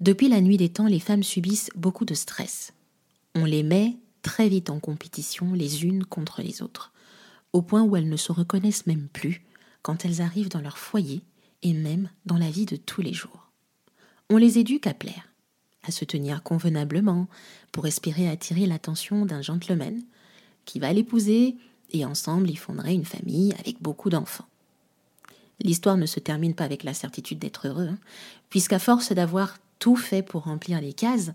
Depuis la nuit des temps, les femmes subissent beaucoup de stress. On les met très vite en compétition les unes contre les autres, au point où elles ne se reconnaissent même plus quand elles arrivent dans leur foyer et même dans la vie de tous les jours. On les éduque à plaire, à se tenir convenablement pour espérer attirer l'attention d'un gentleman qui va l'épouser et ensemble ils fonderaient une famille avec beaucoup d'enfants. L'histoire ne se termine pas avec la certitude d'être heureux, hein, puisqu'à force d'avoir tout fait pour remplir les cases,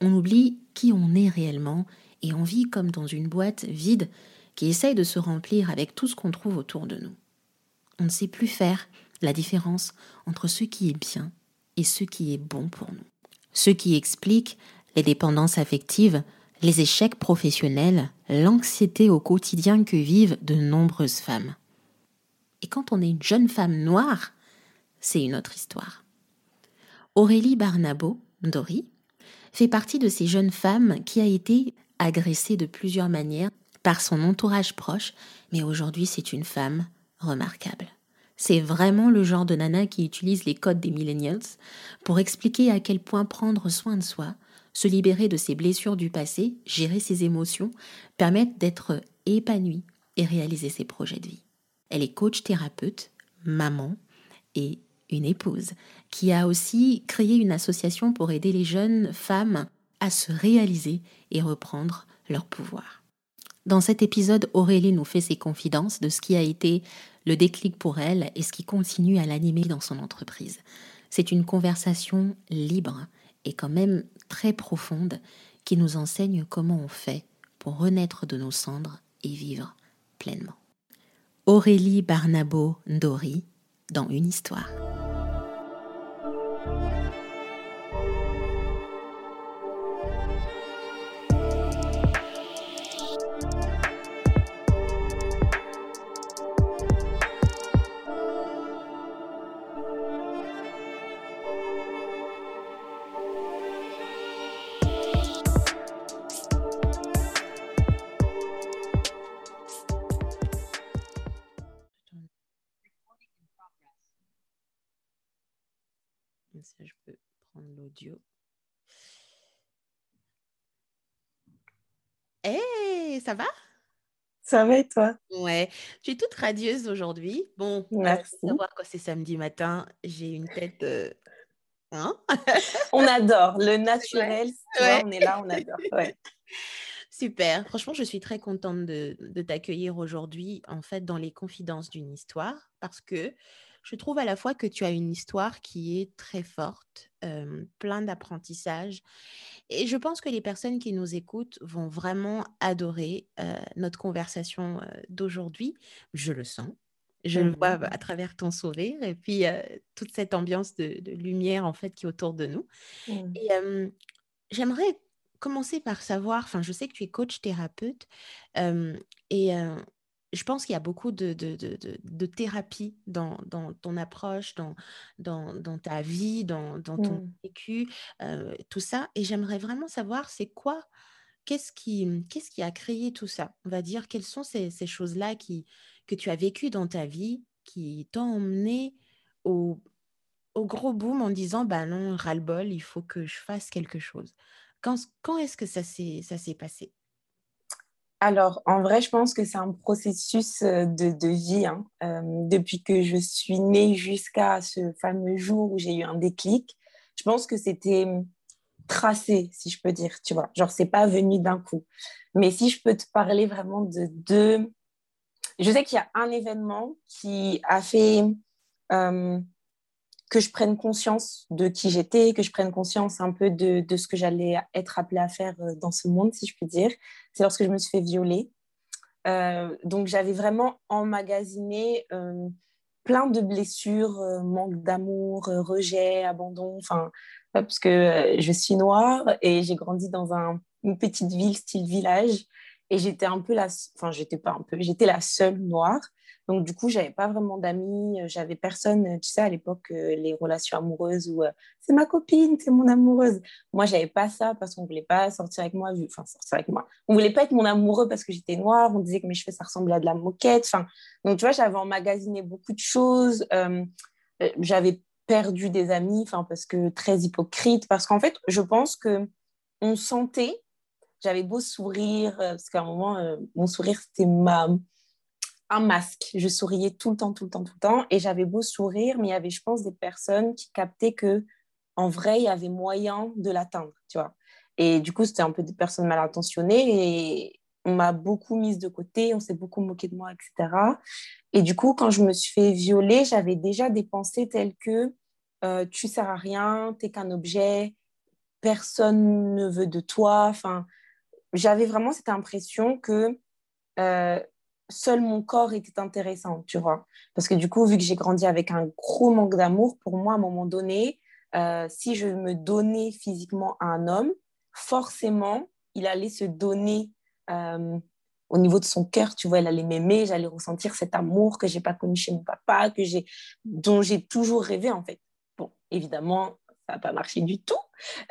on oublie qui on est réellement et on vit comme dans une boîte vide qui essaye de se remplir avec tout ce qu'on trouve autour de nous. On ne sait plus faire la différence entre ce qui est bien et ce qui est bon pour nous. Ce qui explique les dépendances affectives, les échecs professionnels, l'anxiété au quotidien que vivent de nombreuses femmes. Et quand on est une jeune femme noire, c'est une autre histoire. Aurélie Barnabo, Dori, fait partie de ces jeunes femmes qui a été agressée de plusieurs manières par son entourage proche, mais aujourd'hui c'est une femme remarquable. C'est vraiment le genre de nana qui utilise les codes des millennials pour expliquer à quel point prendre soin de soi, se libérer de ses blessures du passé, gérer ses émotions, permettent d'être épanouie et réaliser ses projets de vie. Elle est coach thérapeute, maman et une épouse, qui a aussi créé une association pour aider les jeunes femmes à se réaliser et reprendre leur pouvoir. Dans cet épisode, Aurélie nous fait ses confidences de ce qui a été le déclic pour elle et ce qui continue à l'animer dans son entreprise. C'est une conversation libre et quand même très profonde qui nous enseigne comment on fait pour renaître de nos cendres et vivre pleinement. Aurélie Barnabo Ndori dans une histoire. L'audio. Hé, ça va? Ça va et toi? Ouais, tu es toute radieuse aujourd'hui. Bon, merci. savoir que c'est samedi matin, j'ai une tête. Euh, hein? On adore le naturel. on est là, on adore. Super. Franchement, je suis très contente de, de t'accueillir aujourd'hui, en fait, dans les confidences d'une histoire, parce que je trouve à la fois que tu as une histoire qui est très forte, plein d'apprentissage. Et je pense que les personnes qui nous écoutent vont vraiment adorer notre conversation d'aujourd'hui. Je le sens. Je le vois mmh. à travers ton sourire et puis toute cette ambiance de, lumière en fait qui est autour de nous. Mmh. Et j'aimerais commencer par savoir, enfin je sais que tu es coach thérapeute et je pense qu'il y a beaucoup de, de, de, thérapie dans, dans, ton approche, dans, dans, dans ta vie, dans, ton mmh. vécu, euh, tout ça. Et j'aimerais vraiment savoir, c'est quoi, qu'est-ce qui, qu'est-ce qui a créé tout ça? On va dire, quelles sont ces, ces choses-là qui, que tu as vécues dans ta vie, qui t'ont emmené au, au gros boom en disant, bah non, ras-le-bol, il faut que je fasse quelque chose. Quand, quand est-ce que ça s'est, ça s'est passé? Alors, en vrai, je pense que c'est un processus euh, de, vie. Hein. Euh, depuis que je suis née jusqu'à ce fameux jour où j'ai eu un déclic, je pense que c'était tracé, si je peux dire, tu vois. Genre, c'est pas venu d'un coup. Mais si je peux te parler vraiment de deux... Je sais qu'il y a un événement qui a fait... Euh, que je prenne conscience de qui j'étais, que je prenne conscience un peu de, de ce que j'allais être appelée à faire euh, dans ce monde, si je puis dire. C'est lorsque je me suis fait violer. Euh, donc j'avais vraiment emmagasiné euh, plein de blessures, manque d'amour, rejet, abandon, enfin, parce que je suis noire et j'ai grandi dans un, une petite ville style village et j'étais un peu la, enfin j'étais pas un peu, j'étais la seule noire. Donc, du coup, j'avais pas vraiment d'amis, euh, j'avais personne, euh, tu sais, à l'époque, euh, les relations amoureuses où c'est ma copine, c'est mon amoureuse. Moi, j'avais pas ça parce qu'on voulait pas sortir avec moi, enfin, sortir avec moi. On voulait pas être mon amoureux parce que j'étais noire, on disait que mes cheveux, ça ressemblait à de la moquette. Enfin, donc, tu vois, j'avais emmagasiné beaucoup de choses. j'avais perdu des amis, enfin parce que très hypocrite, parce qu'en fait, je pense que on sentait, j'avais beau sourire, parce qu'à un moment, mon sourire c'était ma un masque. Je souriais tout le temps, tout le temps, tout le temps, et j'avais beau sourire, mais il y avait, je pense, des personnes qui captaient que en vrai, il y avait moyen de l'atteindre, tu vois. Et du coup, c'était un peu des personnes mal intentionnées et on m'a beaucoup mise de côté, on s'est beaucoup moqué de moi, etc. Et du coup, quand je me suis fait violer, j'avais déjà des pensées telles que euh, tu sers à rien, t'es qu'un objet, personne ne veut de toi. Enfin, j'avais vraiment cette impression que euh, seul mon corps était intéressant, tu vois. Parce que du coup, vu que j'ai grandi avec un gros manque d'amour, pour moi, à un moment donné, euh, si je me donnais physiquement à un homme, forcément, il allait se donner euh, au niveau de son cœur, tu vois, il allait m'aimer, j'allais ressentir cet amour que j'ai pas connu chez mon papa, que dont j'ai toujours rêvé en fait. Bon, évidemment, ça n'a pas marché du tout,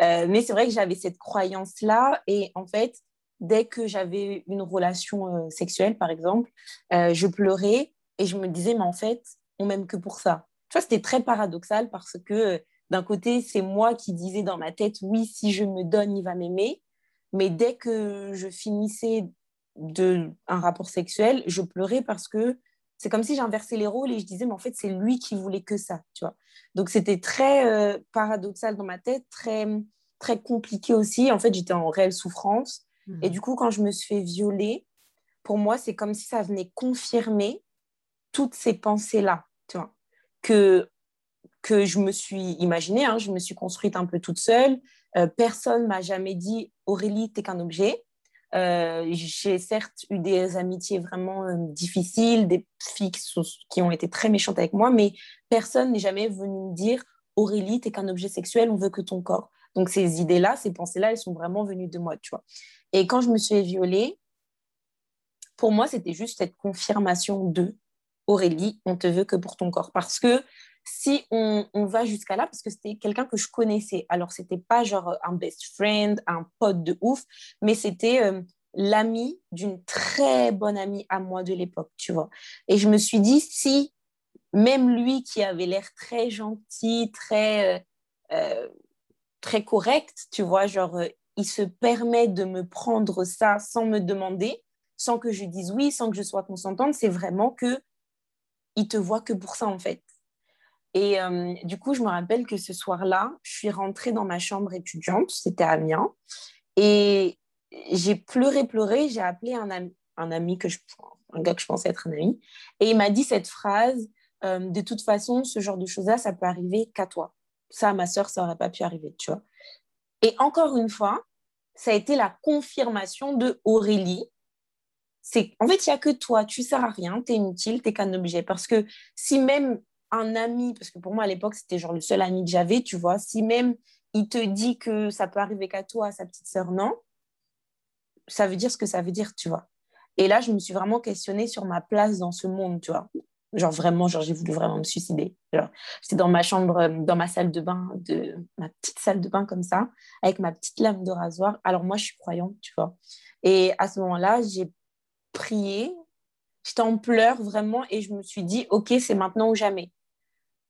euh, mais c'est vrai que j'avais cette croyance-là et en fait, dès que j'avais une relation sexuelle, par exemple, je pleurais et je me disais, mais en fait, on m'aime que pour ça. Tu vois, c'était très paradoxal parce que d'un côté, c'est moi qui disais dans ma tête, oui, si je me donne, il va m'aimer. Mais dès que je finissais de un rapport sexuel, je pleurais parce que c'est comme si j'inversais les rôles et je disais, mais en fait, c'est lui qui voulait que ça, tu vois. Donc, c'était très euh, paradoxal dans ma tête, très, très compliqué aussi. En fait, j'étais en réelle souffrance. Mmh. Et du coup, quand je me suis fait violer, pour moi, c'est comme si ça venait confirmer toutes ces pensées-là, tu vois. Que que je me suis imaginée, hein, je me suis construite un peu toute seule. Euh, personne m'a jamais dit Aurélie, t'es qu'un objet. Euh, j'ai certes eu des amitiés vraiment euh, difficiles, des filles qui, ont été très méchantes avec moi, mais personne n'est jamais venu me dire Aurélie, t'es qu'un objet sexuel, on veut que ton corps. Donc ces idées-là, ces pensées-là, elles sont vraiment venues de moi, tu vois. Et quand je me suis violée, pour moi, c'était juste cette confirmation de Aurélie, on te veut que pour ton corps. Parce que si on, va jusqu'à là, parce que c'était quelqu'un que je connaissais, alors c'était pas genre un best friend, un pote de ouf, mais c'était euh, l'ami d'une très bonne amie à moi de l'époque, tu vois. Et je me suis dit, si même lui qui avait l'air très gentil, très, euh, euh, très correct, tu vois, genre, il se permet de me prendre ça sans me demander, sans que je dise oui, sans que je sois consentante, c'est vraiment que il te voit que pour ça, en fait. Et euh, du coup, je me rappelle que ce soir-là, je suis rentrée dans ma chambre étudiante, c'était à Amiens, et j'ai pleuré, pleuré, j'ai appelé un ami, un ami que je, un gars que je pensais être un ami, et il m'a dit cette phrase, euh, de toute façon, ce genre de choses-là, ça peut arriver qu'à toi. Ça, à ma soeur, ça n'aurait pas pu arriver, tu vois. Et encore une fois, ça a été la confirmation de Aurélie. C'est en fait, il n'y a que toi, tu sers à rien, tu es inutile, tu qu'un objet. Parce que si même un ami, parce que pour moi à l'époque c'était genre le seul ami que j'avais, tu vois, si même il te dit que ça peut arriver qu'à toi, à sa petite sœur, non, ça veut dire ce que ça veut dire, tu vois. Et là, je me suis vraiment questionnée sur ma place dans ce monde, tu vois. Genre vraiment, genre j'ai voulu vraiment me suicider. J'étais dans ma chambre, euh, dans ma salle de bain, de ma petite salle de bain comme ça, avec ma petite lame de rasoir. Alors moi, je suis croyante, tu vois. Et à ce moment-là, j'ai prié, j'étais en pleurs vraiment, et je me suis dit, ok, c'est maintenant ou jamais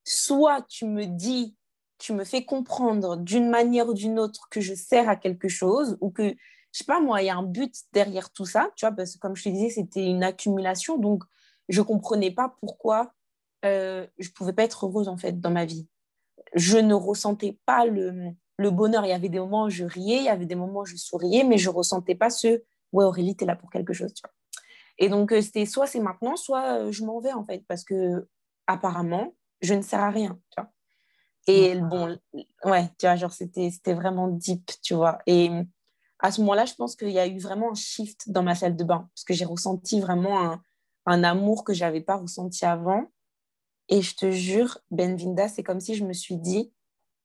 soit tu me dis, tu me fais comprendre d'une manière ou d'une autre que je sers à quelque chose ou que, je sais pas moi, il y a un but derrière tout ça, tu vois, parce que comme je te disais, c'était une accumulation, donc je comprenais pas pourquoi euh, je pouvais pas être heureuse en fait dans ma vie. Je ne ressentais pas le, le bonheur. Il y avait des moments où je riais, il y avait des moments où je souriais, mais je ressentais pas ce ouais Aurélie, tu es là pour quelque chose, tu vois. Et donc euh, c'était soit c'est maintenant, soit euh, je m'en vais en fait, parce que apparemment, je ne sers à rien, tu vois. Et bon, ouais, tu vois, genre, c'était, c'était vraiment deep, tu vois. Et à ce moment-là, je pense qu'il y a eu vraiment un shift dans ma salle de bain, parce que j'ai ressenti vraiment un, un amour que je n'avais pas ressenti avant. Et je te jure, Benvinda, c'est comme si je me suis dit,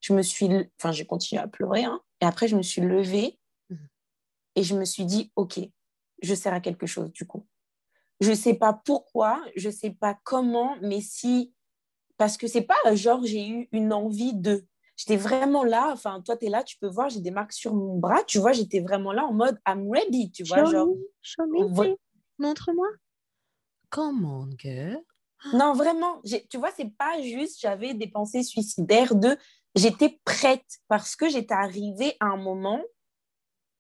je me suis, enfin, j'ai continué à pleurer, hein, et après, je me suis levée mmh. et je me suis dit, OK, je sers à quelque chose, du coup. Je ne sais pas pourquoi, je ne sais pas comment, mais si parce que c'est pas euh, genre j'ai eu une envie de. J'étais vraiment là, enfin, toi, tu es là, tu peux voir, j'ai des marques sur mon bras, tu vois, j'étais vraiment là en mode I'm ready, tu vois. Show genre, me, show me, montre-moi. Come on, girl. Non, vraiment, tu vois, c'est pas juste j'avais des pensées suicidaires de j'étais prête parce que j'étais arrivée à un moment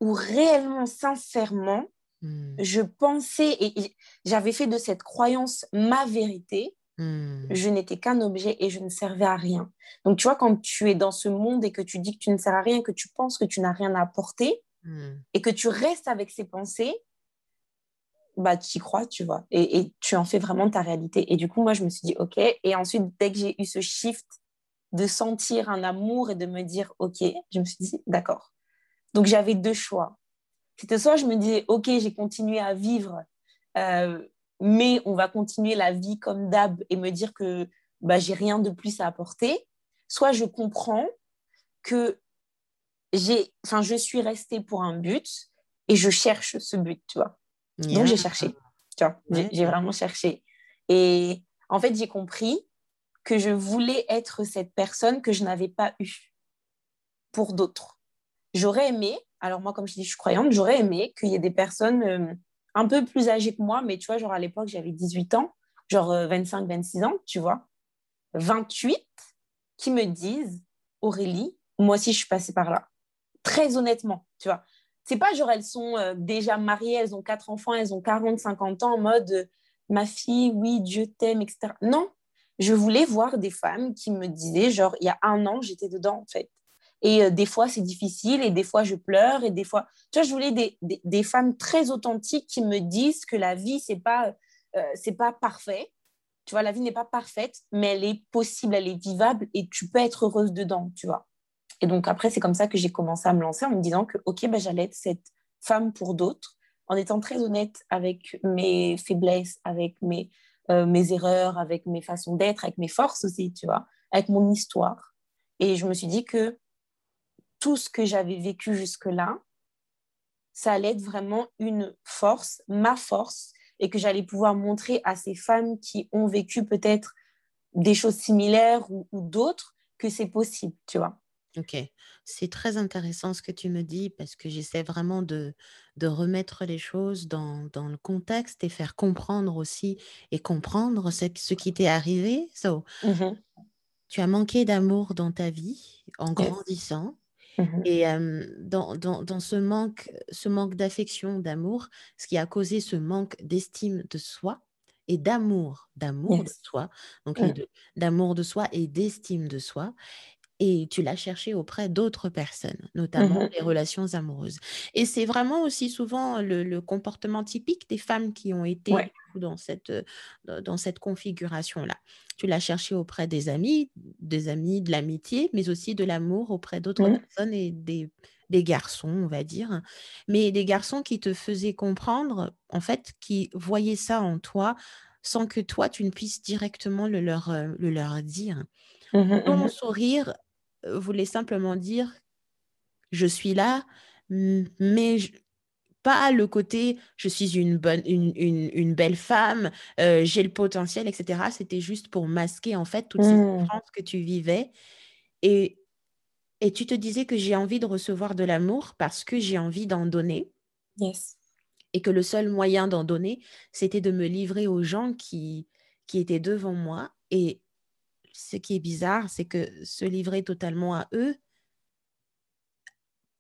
où réellement, sincèrement, hmm. je pensais et j'avais fait de cette croyance ma vérité. Hmm. Je n'étais qu'un objet et je ne servais à rien. Donc, tu vois, quand tu es dans ce monde et que tu dis que tu ne sers à rien, que tu penses que tu n'as rien à apporter hmm. et que tu restes avec ces pensées, bah, tu y crois, tu vois, et, et, tu en fais vraiment ta réalité. Et du coup, moi, je me suis dit, OK. Et ensuite, dès que j'ai eu ce shift de sentir un amour et de me dire, OK, je me suis dit, d'accord. Donc, j'avais deux choix. C'était soit je me disais, OK, j'ai continué à vivre, euh, mais on va continuer la vie comme d'hab et me dire que bah, j'ai rien de plus à apporter. Soit je comprends que j'ai, enfin, je suis restée pour un but et je cherche ce but, tu vois. Donc, j'ai cherché. Tu vois, j'ai vraiment cherché. Et en fait, j'ai compris que je voulais être cette personne que je n'avais pas eue pour d'autres. J'aurais aimé, alors moi, comme je dis, je suis croyante, j'aurais aimé qu'il y ait des personnes euh, un peu plus âgées que moi, mais tu vois, genre à l'époque, j'avais 18 ans, genre 25, euh, 26 ans, tu vois, 28, qui me disent, Aurélie, moi aussi, je suis passée par là. Très honnêtement, tu vois c'est pas genre elles sont euh, déjà mariées, elles ont quatre enfants, elles ont 40, 50 ans en mode euh, ma fille, oui, Dieu t'aime, etc. Non, je voulais voir des femmes qui me disaient genre il y a un an j'étais dedans en fait. Et euh, des fois c'est difficile et des fois je pleure et des fois tu vois je voulais des, des, femmes très authentiques qui me disent que la vie c'est pas c'est pas parfait. Tu vois la vie n'est pas parfaite mais elle est possible, elle est vivable et tu peux être heureuse dedans, tu vois. Et donc après, c'est comme ça que j'ai commencé à me lancer en me disant que, OK, ben, j'allais être cette femme pour d'autres, en étant très honnête avec mes faiblesses, avec mes, euh, mes erreurs, avec mes façons d'être, avec mes forces aussi, tu vois, avec mon histoire. Et je me suis dit que tout ce que j'avais vécu jusque-là, ça allait être vraiment une force, ma force, et que j'allais pouvoir montrer à ces femmes qui ont vécu peut-être des choses similaires ou d'autres que c'est possible, tu vois. Ok, c'est très intéressant ce que tu me dis parce que j'essaie vraiment de, de remettre les choses dans, dans le contexte et faire comprendre aussi et comprendre ce, ce qui t'est arrivé. So, mmh tu as manqué d'amour dans ta vie en grandissant mmh et dans, dans, dans ce manque, ce manque d'affection, d'amour, ce qui a causé ce manque d'estime de soi et d'amour, d'amour de soi, donc mmh. d'amour de soi et d'estime de soi et tu l'as cherché auprès d'autres personnes, notamment mmh les relations amoureuses. Et c'est vraiment aussi souvent le, comportement typique des femmes qui ont été dans cette, dans cette configuration-là. Tu l'as cherché auprès des amis, des amis, de l'amitié, mais aussi de l'amour auprès d'autres mmh. personnes et des, des garçons, on va dire. Mais des garçons qui te faisaient comprendre, en fait, qui voyaient ça en toi sans que toi, tu ne puisses directement le leur, le leur dire. Mmh Ton sourire voulait simplement dire je suis là, mais pas le côté je suis une bonne, une, une, belle femme, euh, j'ai le potentiel, etc. C'était juste pour masquer en fait toutes ces mmh. souffrances que tu vivais. Et, et tu te disais que j'ai envie de recevoir de l'amour parce que j'ai envie d'en donner. Yes. Et que le seul moyen d'en donner, c'était de me livrer aux gens qui, qui étaient devant moi. Et ce qui est bizarre, c'est que se livrer totalement à eux,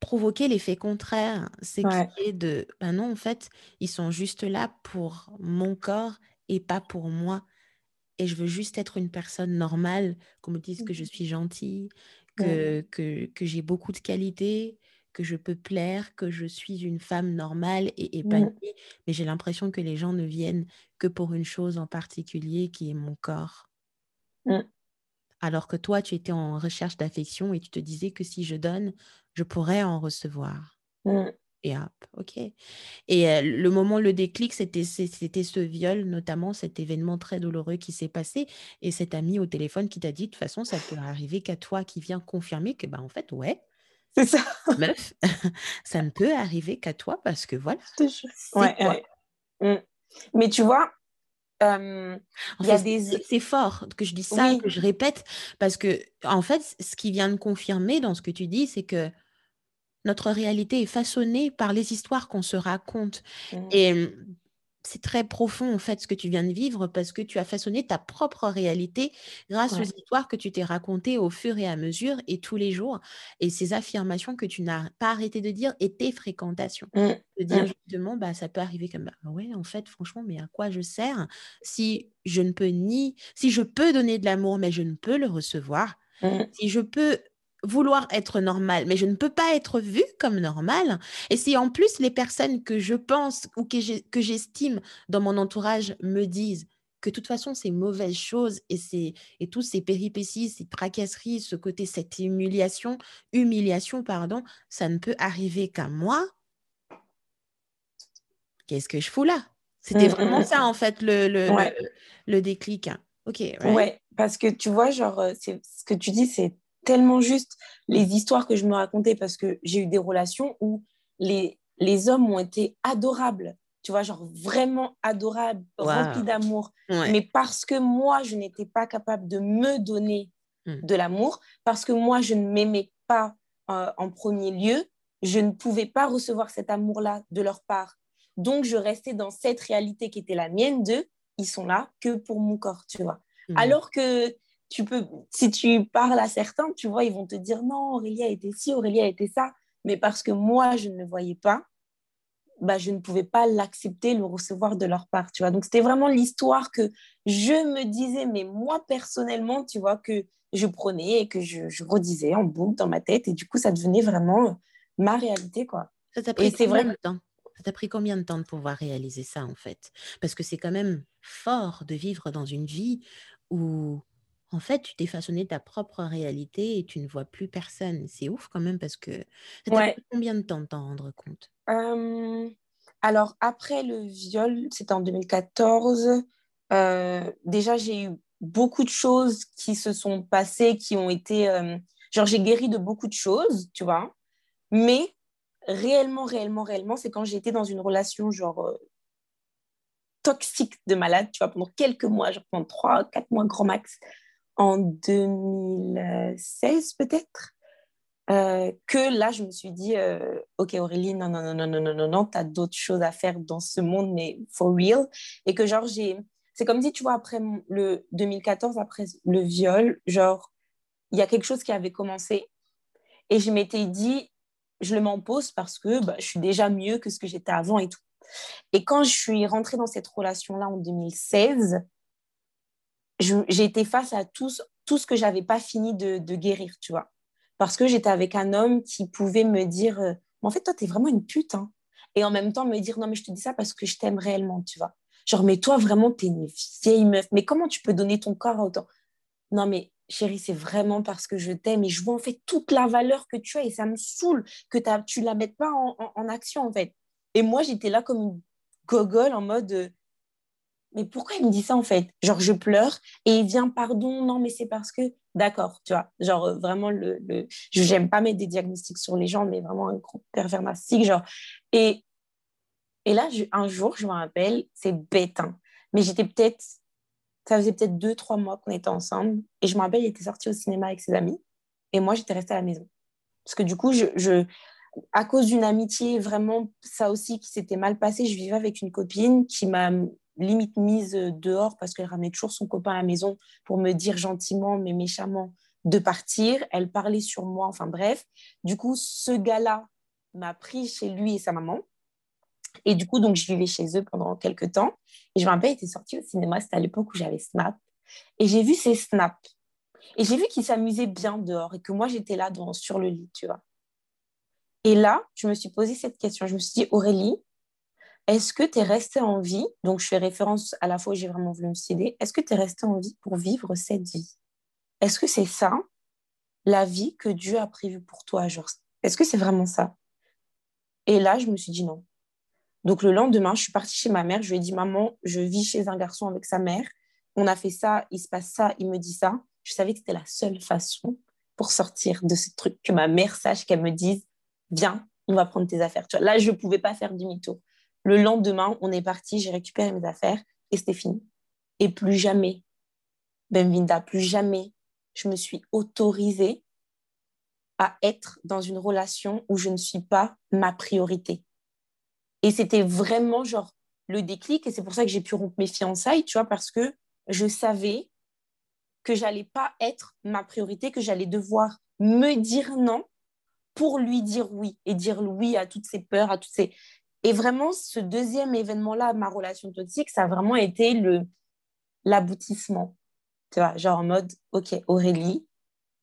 provoquer l'effet contraire, c'est qui est de, ben non, en fait, ils sont juste là pour mon corps et pas pour moi. Et je veux juste être une personne normale, qu'on me dise que je mmh. suis gentille, que, que, que j'ai beaucoup de qualités, que je peux plaire, que je suis une femme normale et mmh. épanouie. Mais j'ai l'impression que les gens ne viennent que pour une chose en particulier qui est mon corps. Mmh alors que toi, tu étais en recherche d'affection et tu te disais que si je donne, je pourrais en recevoir. Mmh. Et hop, ok. Et le moment, le déclic, c'était, c'était ce viol, notamment cet événement très douloureux qui s'est passé. Et cet ami au téléphone qui t'a dit, de toute façon, ça peut arriver qu'à toi, qui vient confirmer que, bah, en fait, ouais. C'est ça. Meuf, ça ne peut arriver qu'à toi parce que voilà. Ouais, mmh. Mais tu vois, c'est fort que je dis ça, que je répète, parce que en fait, ce qui vient de confirmer dans ce que tu dis, c'est que notre réalité est façonnée par les histoires qu'on se raconte. Mmh. Et c'est très profond en fait ce que tu viens de vivre parce que tu as façonné ta propre réalité grâce aux histoires que tu t'es racontées au fur et à mesure et tous les jours et ces affirmations que tu n'as pas arrêté de dire et tes fréquentations. Mmh, de dire mmh. justement bah ça peut arriver comme bah ouais en fait franchement mais à quoi je sers si je ne peux ni si je peux donner de l'amour mais je ne peux le recevoir mmh. si je peux vouloir être normal, mais je ne peux pas être vue comme normale. Et si en plus les personnes que je pense ou que j'estime dans mon entourage me disent que de toute façon ces mauvaises choses et, ces, et tous ces péripéties, ces tracasseries, ce côté, cette humiliation, humiliation, pardon, ça ne peut arriver qu'à moi, qu'est-ce que je fous là? C'était mmh, vraiment mmh, ça en fait le, le, le, déclic. Ok. Ouais, parce que tu vois, genre, euh, ce que tu dis, c'est tellement juste les histoires que je me racontais parce que j'ai eu des relations où les, les hommes ont été adorables, tu vois, genre vraiment adorables, remplis d'amour. Mais parce que moi, je n'étais pas capable de me donner hmm. de l'amour, parce que moi, je ne m'aimais pas euh, en premier lieu, je ne pouvais pas recevoir cet amour-là de leur part. Donc, je restais dans cette réalité qui était la mienne de ils sont là que pour mon corps, tu vois. Hmm. Alors que tu peux, si tu parles à certains, tu vois, ils vont te dire non, Aurélie a été ci, Aurélie a été ça. Mais parce que moi, je ne le voyais pas, bah, je ne pouvais pas l'accepter, le recevoir de leur part, tu vois. Donc, c'était vraiment l'histoire que je me disais, mais moi, personnellement, tu vois, que je prenais et que je, je redisais en boucle dans ma tête. Et du coup, ça devenait vraiment ma réalité, quoi. Ça t'a pris combien de temps? Ça t'a pris combien de temps de pouvoir réaliser ça, en fait? Parce que c'est quand même fort de vivre dans une vie où en fait, tu t'es façonné ta propre réalité et tu ne vois plus personne. C'est ouf quand même parce que ça combien de temps de t'en rendre compte? Alors, après le viol, c'était en 2014. déjà, j'ai eu beaucoup de choses qui se sont passées, qui ont été... genre, j'ai guéri de beaucoup de choses, tu vois. Mais réellement, réellement, réellement, c'est quand j'étais dans une relation, genre, toxique de malade, tu vois, pendant quelques mois, genre pendant 3, 4 mois grand max, en 2016 peut-être, euh, que là, je me suis dit, euh, OK Aurélie, non, non, non, non, non, non, non, non, tu as d'autres choses à faire dans ce monde, mais for real. Et que genre, j'ai... C'est comme si, tu vois, après le 2014, après le viol, genre, il y a quelque chose qui avait commencé. Et je m'étais dit, je le m'impose parce que bah, je suis déjà mieux que ce que j'étais avant et tout. Et quand je suis rentrée dans cette relation-là en 2016, j'ai été face à tout, ce que j'avais pas fini de, guérir, tu vois. Parce que j'étais avec un homme qui pouvait me dire, euh, en fait, toi, tu es vraiment une pute. Hein. Et en même temps, me dire, non, mais je te dis ça parce que je t'aime réellement, tu vois. Genre, mais toi, vraiment, tu es une vieille meuf. Mais comment tu peux donner ton corps autant? Non, mais chérie, c'est vraiment parce que je t'aime et je vois en fait toute la valeur que tu as et ça me saoule que tu la mettes pas en, en, action, en fait. Et moi, j'étais là comme une gogole en mode euh, mais pourquoi il me dit ça en fait? Genre, je pleure et il vient, pardon, non, mais c'est parce que, d'accord, tu vois, genre euh, vraiment, le, le... j'aime pas mettre des diagnostics sur les gens, mais vraiment un gros pervers narcissique, genre. Et, et là, un jour, je me rappelle, c'est bête, hein, mais j'étais peut-être, ça faisait peut-être deux, trois mois qu'on était ensemble, et je me rappelle, il était sorti au cinéma avec ses amis, et moi, j'étais restée à la maison. Parce que du coup, je, je à cause d'une amitié, vraiment, ça aussi qui s'était mal passé, je vivais avec une copine qui m'a limite mise dehors parce qu'elle ramenait toujours son copain à la maison pour me dire gentiment mais méchamment de partir. Elle parlait sur moi, enfin bref. Du coup, ce gars-là m'a pris chez lui et sa maman. Et du coup, donc, je vivais chez eux pendant quelques temps. Et je me rappelle, il était sorti au cinéma, c'était à l'époque où j'avais Snap. Et j'ai vu ses snaps. Et j'ai vu qu'il s'amusait bien dehors et que moi, j'étais là dans, sur le lit, tu vois. Et là, je me suis posé cette question. Je me suis dit, Aurélie, est-ce que tu es resté en vie? Donc, je fais référence à la fois où j'ai vraiment voulu me céder. Est-ce que tu es resté en vie pour vivre cette vie? Est-ce que c'est ça, la vie que Dieu a prévue pour toi Est-ce que c'est vraiment ça? Et là, je me suis dit non. Donc, le lendemain, je suis partie chez ma mère. Je lui ai dit, maman, je vis chez un garçon avec sa mère. On a fait ça, il se passe ça, il me dit ça. Je savais que c'était la seule façon pour sortir de ce truc, que ma mère sache, qu'elle me dise, viens, on va prendre tes affaires. là, je ne pouvais pas faire demi-tour. Le lendemain, on est parti, j'ai récupéré mes affaires et c'était fini. Et plus jamais, Benvinda, plus jamais, je me suis autorisée à être dans une relation où je ne suis pas ma priorité. Et c'était vraiment genre le déclic et c'est pour ça que j'ai pu rompre mes fiançailles, tu vois, parce que je savais que j'allais pas être ma priorité, que j'allais devoir me dire non pour lui dire oui et dire oui à toutes ses peurs, à toutes ces... Et vraiment, ce deuxième événement-là, ma relation toxique, ça a vraiment été le l'aboutissement. Tu vois, genre en mode, OK, Aurélie,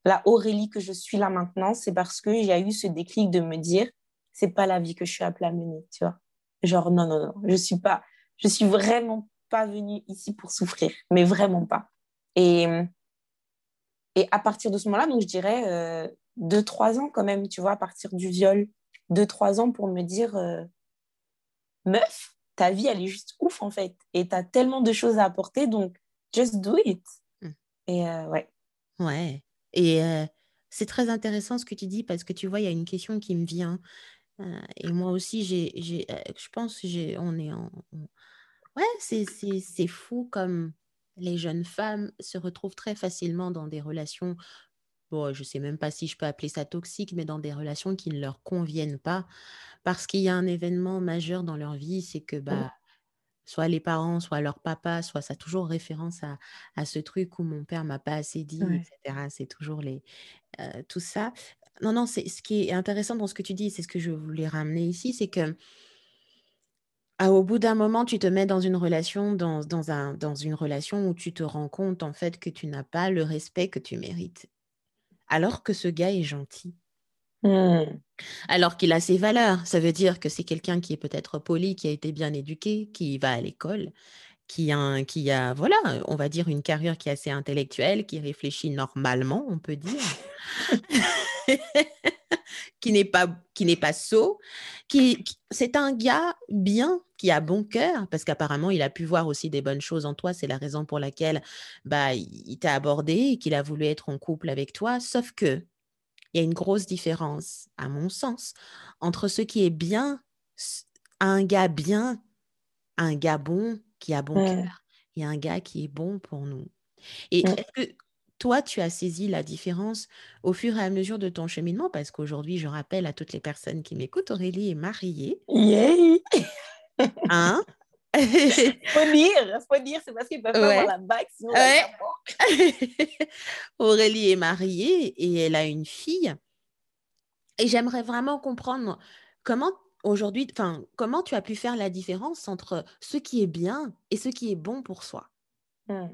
la Aurélie que je suis là maintenant, c'est parce que j'ai eu ce déclic de me dire, c'est pas la vie que je suis appelée à mener, tu vois. Genre, non, non, non, je suis pas, je suis vraiment pas venue ici pour souffrir, mais vraiment pas. Et, et à partir de ce moment-là, donc je dirais euh, deux, trois ans quand même, tu vois, à partir du viol, deux, trois ans pour me dire, euh, meuf, ta vie, elle est juste ouf en fait. Et tu as tellement de choses à apporter, donc just do it. Mm. Et euh, ouais. Ouais. Et c'est très intéressant ce que tu dis parce que tu vois, il y a une question qui me vient. et moi aussi, j'ai, j'ai, je pense que on est en. Ouais, c'est, c'est, c'est fou comme les jeunes femmes se retrouvent très facilement dans des relations, bon, je ne sais même pas si je peux appeler ça toxique, mais dans des relations qui ne leur conviennent pas, parce qu'il y a un événement majeur dans leur vie, c'est que bah, soit les parents, soit leur papa, soit ça a toujours référence à, à ce truc où mon père m'a pas assez dit, etc. C'est toujours les, tout ça. Non, non, c'est ce qui est intéressant dans ce que tu dis, c'est ce que je voulais ramener ici, c'est que ah, au bout d'un moment, tu te mets dans une relation, dans, dans, un, dans une relation où tu te rends compte en fait que tu n'as pas le respect que tu mérites. Alors que ce gars est gentil. Mmh. Alors qu'il a ses valeurs. Ça veut dire que c'est quelqu'un qui est peut-être poli, qui a été bien éduqué, qui va à l'école, qui a, qui voilà, on va dire une carrière qui est assez intellectuelle, qui réfléchit normalement, on peut dire. qui n'est pas qui n'est pas sot, qui, c'est un gars bien qui a bon cœur parce qu'apparemment il a pu voir aussi des bonnes choses en toi, c'est la raison pour laquelle bah il t'a abordé et qu'il a voulu être en couple avec toi, sauf que il y a une grosse différence à mon sens entre ce qui est bien un gars bien, un gars bon qui a bon cœur et un gars qui est bon pour nous. Et est-ce que toi, tu as saisi la différence au fur et à mesure de ton cheminement? Parce qu'aujourd'hui, je rappelle à toutes les personnes qui m'écoutent, Aurélie est mariée. Yay! Hein? faut dire, faut dire, c'est parce qu'ils peuvent pas avoir la bague, sinon Aurélie est mariée et elle a une fille. Et j'aimerais vraiment comprendre comment aujourd'hui, enfin, comment tu as pu faire la différence entre ce qui est bien et ce qui est bon pour soi? Hmm.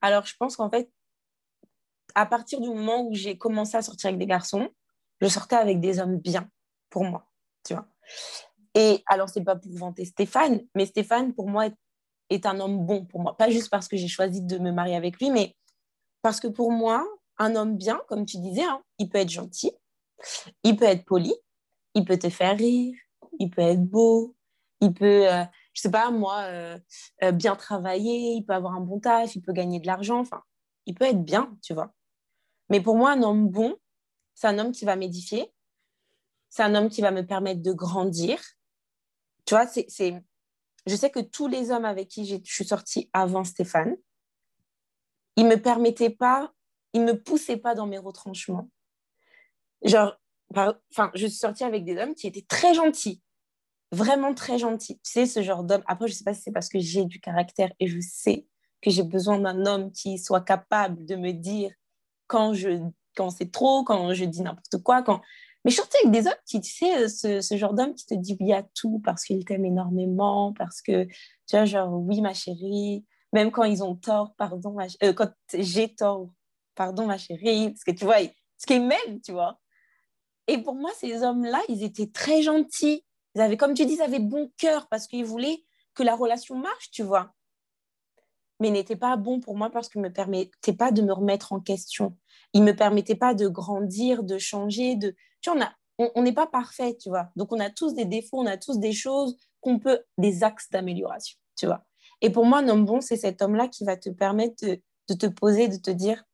Alors, je pense qu'en fait, à partir du moment où j'ai commencé à sortir avec des garçons, je sortais avec des hommes bien pour moi, tu vois. Et alors, c'est pas pour vanter Stéphane, mais Stéphane, pour moi, est, un homme bon pour moi. Pas juste parce que j'ai choisi de me marier avec lui, mais parce que pour moi, un homme bien, comme tu disais, hein, il peut être gentil, il peut être poli, il peut te faire rire, il peut être beau, il peut, euh, je sais pas moi, euh, euh, bien travailler, il peut avoir un bon taf, il peut gagner de l'argent, enfin, il peut être bien, tu vois. Mais pour moi, un homme bon, c'est un homme qui va m'édifier, c'est un homme qui va me permettre de grandir. Tu vois, c'est, je sais que tous les hommes avec qui je suis sortie avant Stéphane, ils me permettaient pas, ils me poussaient pas dans mes retranchements. Genre, enfin, je suis sortie avec des hommes qui étaient très gentils, vraiment très gentils. Tu sais, ce genre d'homme. Après, je sais pas si c'est parce que j'ai du caractère et je sais que j'ai besoin d'un homme qui soit capable de me dire quand, je, quand c'est trop, quand je dis n'importe quoi. Quand... Mais je sortais avec des hommes qui, tu sais, ce, ce genre d'homme qui te dit oui à tout parce qu'il t'aime énormément, parce que, tu vois, genre, oui, ma chérie, même quand ils ont tort, pardon, euh, quand j'ai tort, pardon, ma chérie, parce que tu vois, ce qu'ils m'aiment, tu vois. Et pour moi, ces hommes-là, ils étaient très gentils. Ils avaient, comme tu dis, ils avaient bon cœur parce qu'ils voulaient que la relation marche, tu vois mais n'était pas bon pour moi parce qu'il ne me permettait pas de me remettre en question. Il ne me permettait pas de grandir, de changer. De... Tu vois, on n'est pas parfait, tu vois. Donc, on a tous des défauts, on a tous des choses qu'on peut, des axes d'amélioration, tu vois. Et pour moi, un homme bon, c'est cet homme-là qui va te permettre de, te poser, de te dire,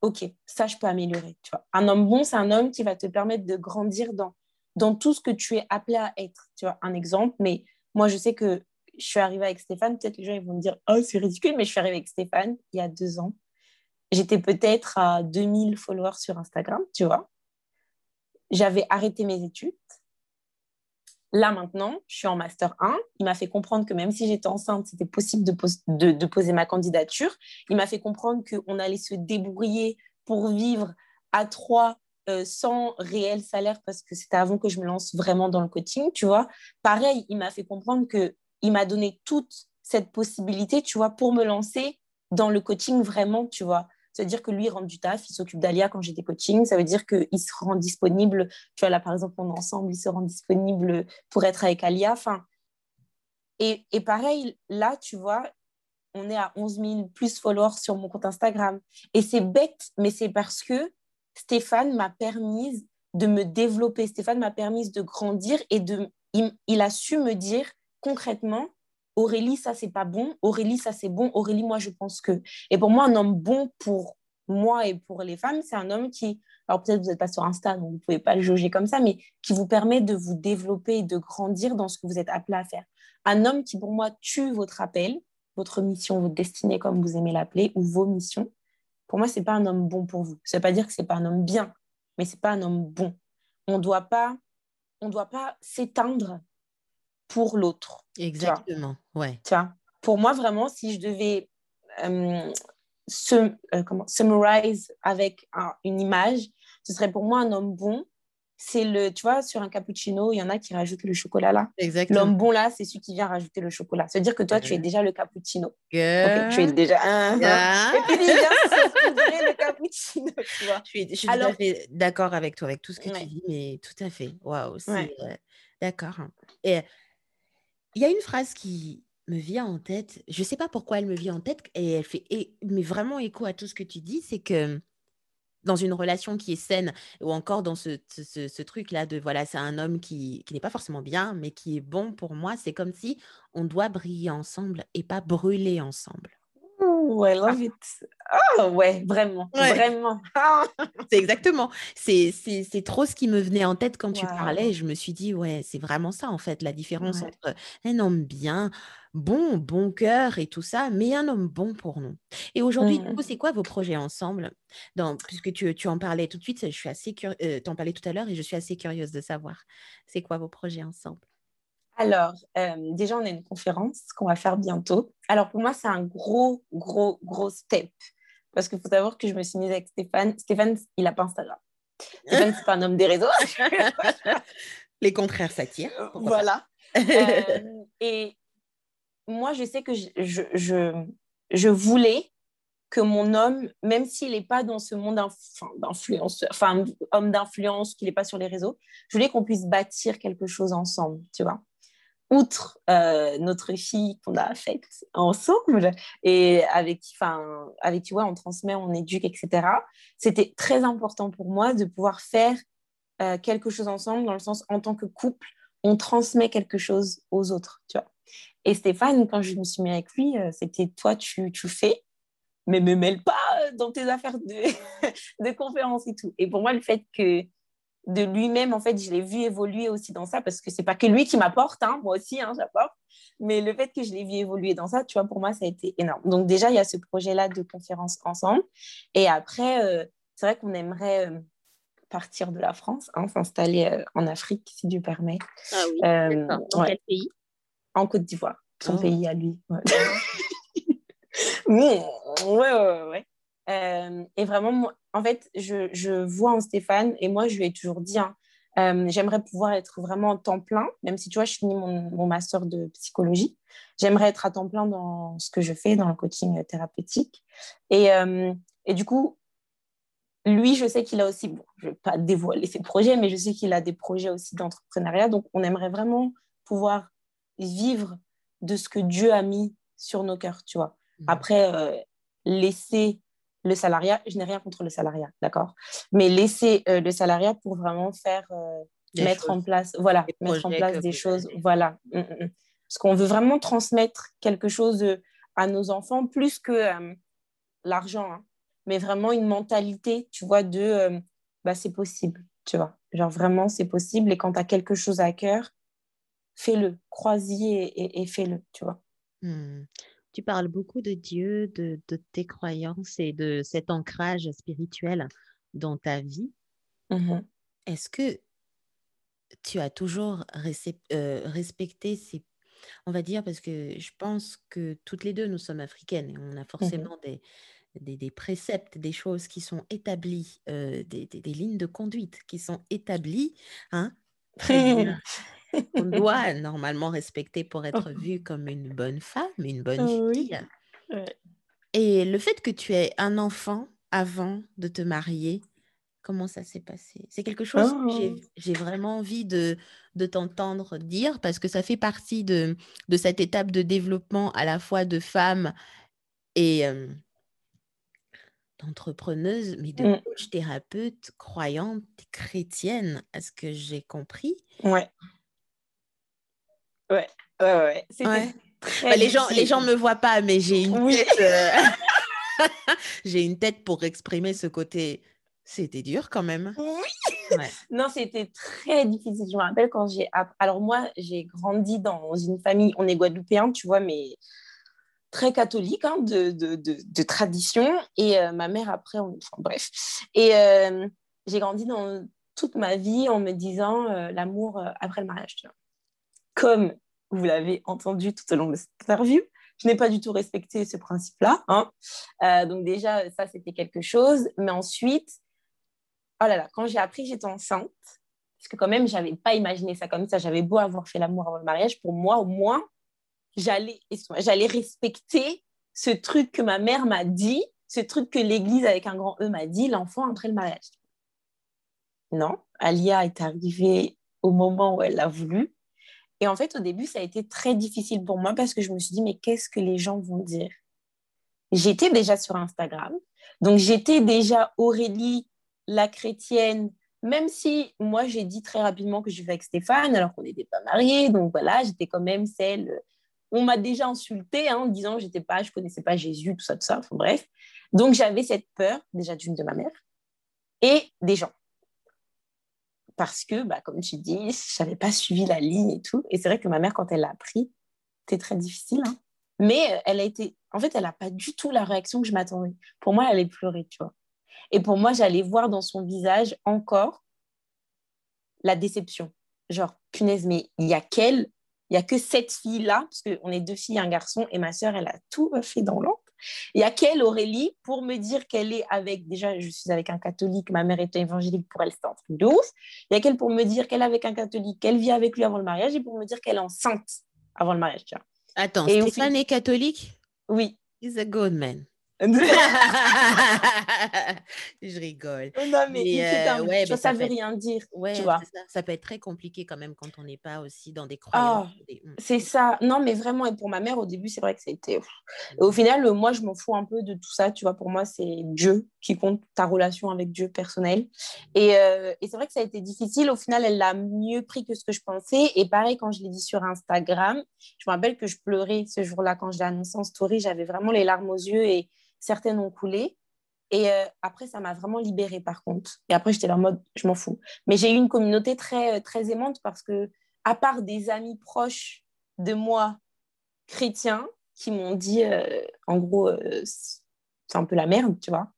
OK, ça, je peux améliorer, tu vois. Un homme bon, c'est un homme qui va te permettre de grandir dans, dans tout ce que tu es appelé à être, tu vois. Un exemple, mais moi, je sais que je suis arrivée avec Stéphane, peut-être les gens ils vont me dire Oh, c'est ridicule, mais je suis arrivée avec Stéphane il y a deux ans. J'étais peut-être à 2000 followers sur Instagram, tu vois. J'avais arrêté mes études. Là, maintenant, je suis en Master 1. Il m'a fait comprendre que même si j'étais enceinte, c'était possible de, poser ma candidature. Il m'a fait comprendre qu'on allait se débrouiller pour vivre à trois euh, sans réel salaire parce que c'était avant que je me lance vraiment dans le coaching, tu vois. Pareil, il m'a fait comprendre que il m'a donné toute cette possibilité, tu vois, pour me lancer dans le coaching vraiment, tu vois. Ça veut dire que lui, il rentre du taf, il s'occupe d'Alia quand j'étais coaching. Ça veut dire qu'il se rend disponible. Tu vois, là, par exemple, on est ensemble, il se rend disponible pour être avec Alia. Enfin, et, et pareil, là, tu vois, on est à 11 000 plus followers sur mon compte Instagram. Et c'est bête, mais c'est parce que Stéphane m'a permis de me développer. Stéphane m'a permis de grandir et de, il, a su me dire concrètement, Aurélie, ça c'est pas bon. Aurélie, ça c'est bon. Aurélie, moi je pense que. Et pour moi, un homme bon pour moi et pour les femmes, c'est un homme qui, alors peut-être vous n'êtes pas sur Insta, donc vous ne pouvez pas le juger comme ça, mais qui vous permet de vous développer et de grandir dans ce que vous êtes appelé à faire. Un homme qui, pour moi, tue votre appel, votre mission, votre destinée, comme vous aimez l'appeler, ou vos missions. Pour moi, ce n'est pas un homme bon pour vous. Ça ne veut pas dire que ce n'est pas un homme bien, mais ce n'est pas un homme bon. On ne doit pas, on doit pas s'éteindre pour l'autre. Exactement, ouais. Tu vois pour moi, vraiment, si je devais euh, euh, comment, summarize avec une image, ce serait pour moi un homme bon. C'est le, tu vois, sur un cappuccino, il y en a qui rajoutent le chocolat là. Exactement. L'homme bon là, c'est celui qui vient rajouter le chocolat. Ça veut dire que toi, tu es déjà le cappuccino. tu es déjà un. Et puis il vient le cappuccino, tu vois. Je suis, je suis Alors... d'accord avec toi, avec tout ce que tu dis, mais tout à fait. Waouh, c'est. Euh, d'accord. Et y a une phrase qui me vient en tête. Je ne sais pas pourquoi elle me vient en tête et elle fait mais vraiment écho à tout ce que tu dis, c'est que dans une relation qui est saine ou encore dans ce, truc-là de voilà, c'est un homme qui n'est pas forcément bien, mais qui est bon pour moi, c'est comme si on doit briller ensemble et pas brûler ensemble. Ouais, love it. Oh, ouais, vraiment, vraiment. c'est exactement. C'est, trop ce qui me venait en tête quand tu parlais. Je me suis dit, ouais, c'est vraiment ça, en fait, la différence entre un homme bien, bon, bon cœur et tout ça, mais un homme bon pour nous. Et aujourd'hui, mmh. c'est quoi vos projets ensemble? Dans, Puisque tu, tu, en parlais tout de suite, je suis assez euh, tu en parlais tout à l'heure et je suis assez curieuse de savoir. C'est quoi vos projets ensemble? Alors, euh, déjà, on a une conférence qu'on va faire bientôt. Alors, pour moi, c'est un gros, gros, gros step. Parce qu'il faut savoir que je me suis mise avec Stéphane. Stéphane, il n'a pas Instagram. Stéphane, c'est pas un homme des réseaux. Les contraires s'attirent. Voilà. Euh, et moi, je sais que je, je, je, voulais que mon homme, même s'il n'est pas dans ce monde d'influence, enfin, homme d'influence, qu'il n'est pas sur les réseaux, je voulais qu'on puisse bâtir quelque chose ensemble, tu vois outre euh, notre fille qu'on a faite ensemble et avec qui, avec qui on transmet, on éduque, etc., c'était très important pour moi de pouvoir faire euh, quelque chose ensemble, dans le sens, en tant que couple, on transmet quelque chose aux autres, tu vois. Et Stéphane, quand je me suis mis avec lui, euh, c'était toi, tu, tu fais, mais me mêle pas dans tes affaires de, de conférences et tout. Et pour moi, le fait que de lui-même, en fait, je l'ai vu évoluer aussi dans ça parce que c'est pas que lui qui m'apporte, hein, moi aussi, hein, j'apporte. Mais le fait que je l'ai vu évoluer dans ça, tu vois, pour moi, ça a été énorme. Donc, déjà, il y a ce projet-là de conférence ensemble. Et après, euh, c'est vrai qu'on aimerait euh, partir de la France, hein, s'installer euh, en Afrique, si Dieu permet. Ah oui, dans quel pays? En Côte d'Ivoire, son oh. pays à lui. Ouais. ouais, ouais, ouais. Euh, et vraiment, en fait, je, je, vois en Stéphane, et moi, je lui ai toujours dit, hein, euh, j'aimerais pouvoir être vraiment en temps plein, même si tu vois, je finis mon, mon master de psychologie. J'aimerais être à temps plein dans ce que je fais, dans le coaching thérapeutique. Et, euh, et du coup, lui, je sais qu'il a aussi, bon, je ne vais pas dévoiler ses projets, mais je sais qu'il a des projets aussi d'entrepreneuriat. Donc, on aimerait vraiment pouvoir vivre de ce que Dieu a mis sur nos cœurs, tu vois. Après, laisser le salariat, je n'ai rien contre le salariat, d'accord? Mais laisser euh, le salariat pour vraiment faire, euh, mettre en place, voilà, mettre en place des choses, voilà. Mm, mm, mm. Parce qu'on veut vraiment transmettre quelque chose euh, à nos enfants, plus que l'argent, hein. mais vraiment une mentalité, tu vois, de bah, c'est possible, tu vois. Genre vraiment, c'est possible. Et quand tu as quelque chose à cœur, fais-le, crois-y et, et, fais-le, tu vois. Hmm. Tu parles beaucoup de Dieu, de, tes croyances et de cet ancrage spirituel dans ta vie. Mmh Est-ce que tu as toujours euh, respecté ces on va dire, parce que je pense que toutes les deux, nous sommes africaines et on a mmh forcément des, des, préceptes, des choses qui sont établies, euh, des, des, lignes de conduite qui sont établies, hein, on doit normalement respecter pour être vue comme une bonne femme, une bonne fille. Et le fait que tu aies un enfant avant de te marier, comment ça s'est passé? C'est quelque chose que oh. j'ai vraiment envie de, de t'entendre dire parce que ça fait partie de, de cette étape de développement à la fois de femme et d'entrepreneuse, mais de mmh. coach thérapeute, croyante, chrétienne, à ce que j'ai compris? Ouais. Ouais, ouais, ouais. Bah, les gens les gens me voient pas mais j'ai une tête euh, j'ai une tête pour exprimer ce côté c'était dur quand même. Oui. non, c'était très difficile. Je me rappelle quand j'ai. Alors, moi, j'ai grandi dans une famille, on est guadeloupéens, tu vois, mais très catholique hein, de, de, de, tradition. Et euh, ma mère, après, on... enfin, bref. Et euh, j'ai grandi dans toute ma vie en me disant l'amour après le mariage. Tu vois. Comme vous l'avez entendu tout au long de cette interview, je n'ai pas du tout respecté ce principe-là. Hein. donc déjà, ça, c'était quelque chose. Mais ensuite, oh là là, quand j'ai appris que j'étais enceinte, parce que quand même, je n'avais pas imaginé ça comme ça, j'avais beau avoir fait l'amour avant le mariage, pour moi, au moins, j'allais respecter ce truc que ma mère m'a dit, ce truc que l'Église avec un grand E m'a dit, l'enfant après le mariage. Non, Alia est arrivée au moment où elle l'a voulu. Et en fait, au début, ça a été très difficile pour moi parce que je me suis dit, mais qu'est-ce que les gens vont dire? J'étais déjà sur Instagram. Donc, j'étais déjà Aurélie la chrétienne, même si moi j'ai dit très rapidement que je vivais avec Stéphane alors qu'on n'était pas mariés, donc voilà, j'étais quand même celle. On m'a déjà insultée hein, en disant que j'étais pas, je connaissais pas Jésus, tout ça, tout ça. Enfin, bref, donc j'avais cette peur déjà d'une de ma mère et des gens parce que, bah, comme tu dis, je n'avais pas suivi la ligne et tout. Et c'est vrai que ma mère, quand elle l'a appris, c'était très difficile. Hein. Mais elle a été, en fait, elle n'a pas du tout la réaction que je m'attendais. Pour moi, elle allait pleurer, tu vois. Et pour moi, j'allais voir dans son visage encore la déception. Genre, punaise, mais il y a quelle Il y a que cette fille-là, parce qu'on est deux filles et un garçon, et ma sœur, elle a tout fait dans l'ombre. Il y a quelle Aurélie pour me dire qu'elle est avec, déjà, je suis avec un catholique, ma mère était évangélique, pour elle, c'est un truc de ouf. Il y a quelle pour me dire qu'elle est avec un catholique, qu'elle vit avec lui avant le mariage, et pour me dire qu'elle est enceinte avant le mariage. Tu vois. Attends, et Stéphane est catholique? Oui. He's a good man. je rigole. Non, mais, euh, ouais, ça, ça veut rien dire. Ouais, tu vois. Ça. peut être très compliqué quand même quand on n'est pas aussi dans des croyances. Ah, mmh. c'est ça. Non, mais vraiment, et pour ma mère, au début, c'est vrai que c'était. Au final, moi, je m'en fous un peu de tout ça. Tu vois, pour moi, c'est Dieu qui compte ta relation avec Dieu personnel. Et, euh, et c'est vrai que ça a été difficile. Au final, elle l'a mieux pris que ce que je pensais. Et pareil, quand je l'ai dit sur Instagram, je me rappelle que je pleurais ce jour-là quand je l'ai annoncé en story. J'avais vraiment les larmes aux yeux et certaines ont coulé. Et euh, après, ça m'a vraiment libérée par contre. Et après, j'étais en mode, je m'en fous. Mais j'ai eu une communauté très, euh, très aimante parce que, à part des amis proches de moi, chrétiens, qui m'ont dit, en gros, c'est un peu la merde, tu vois,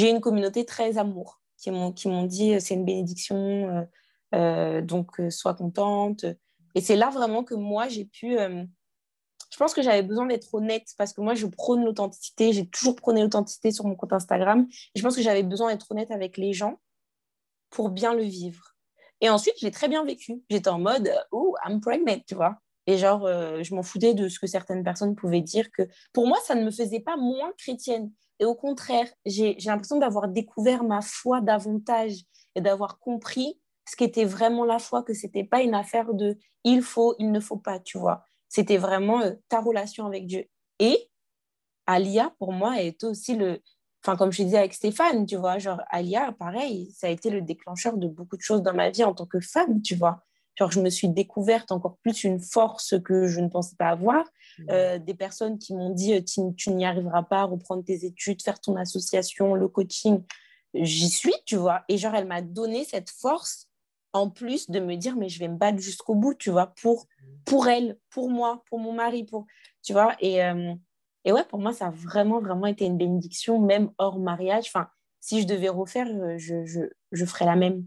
j'ai une communauté très amour, qui m'ont, dit, c'est une bénédiction, donc sois contente. Et c'est là vraiment que moi, j'ai pu je pense que j'avais besoin d'être honnête parce que moi, je prône l'authenticité. J'ai toujours prôné l'authenticité sur mon compte Instagram. Et je pense que j'avais besoin d'être honnête avec les gens pour bien le vivre. Et ensuite, j'ai très bien vécu. J'étais en mode, oh, I'm pregnant, tu vois. Et genre, euh, je m'en foutais de ce que certaines personnes pouvaient dire. que Pour moi, ça ne me faisait pas moins chrétienne. Et au contraire, j'ai l'impression d'avoir découvert ma foi davantage et d'avoir compris ce qu'était vraiment la foi, que c'était pas une affaire de il faut, il ne faut pas, tu vois. C'était vraiment euh, ta relation avec Dieu. Et Alia, pour moi, est aussi le. Enfin, comme je disais avec Stéphane, tu vois, genre, Alia, pareil, ça a été le déclencheur de beaucoup de choses dans ma vie en tant que femme, tu vois. Genre, je me suis découverte encore plus une force que je ne pensais pas avoir. Euh, des personnes qui m'ont dit euh, tu, tu n'y arriveras pas, reprendre tes études, faire ton association, le coaching. J'y suis, tu vois. Et genre, elle m'a donné cette force en plus de me dire mais je vais me battre jusqu'au bout, tu vois, pour pour elle, pour moi, pour mon mari, pour, tu vois. Et, euh, et ouais, pour moi, ça a vraiment, vraiment été une bénédiction, même hors mariage. Enfin, si je devais refaire, je, je, je ferais la même.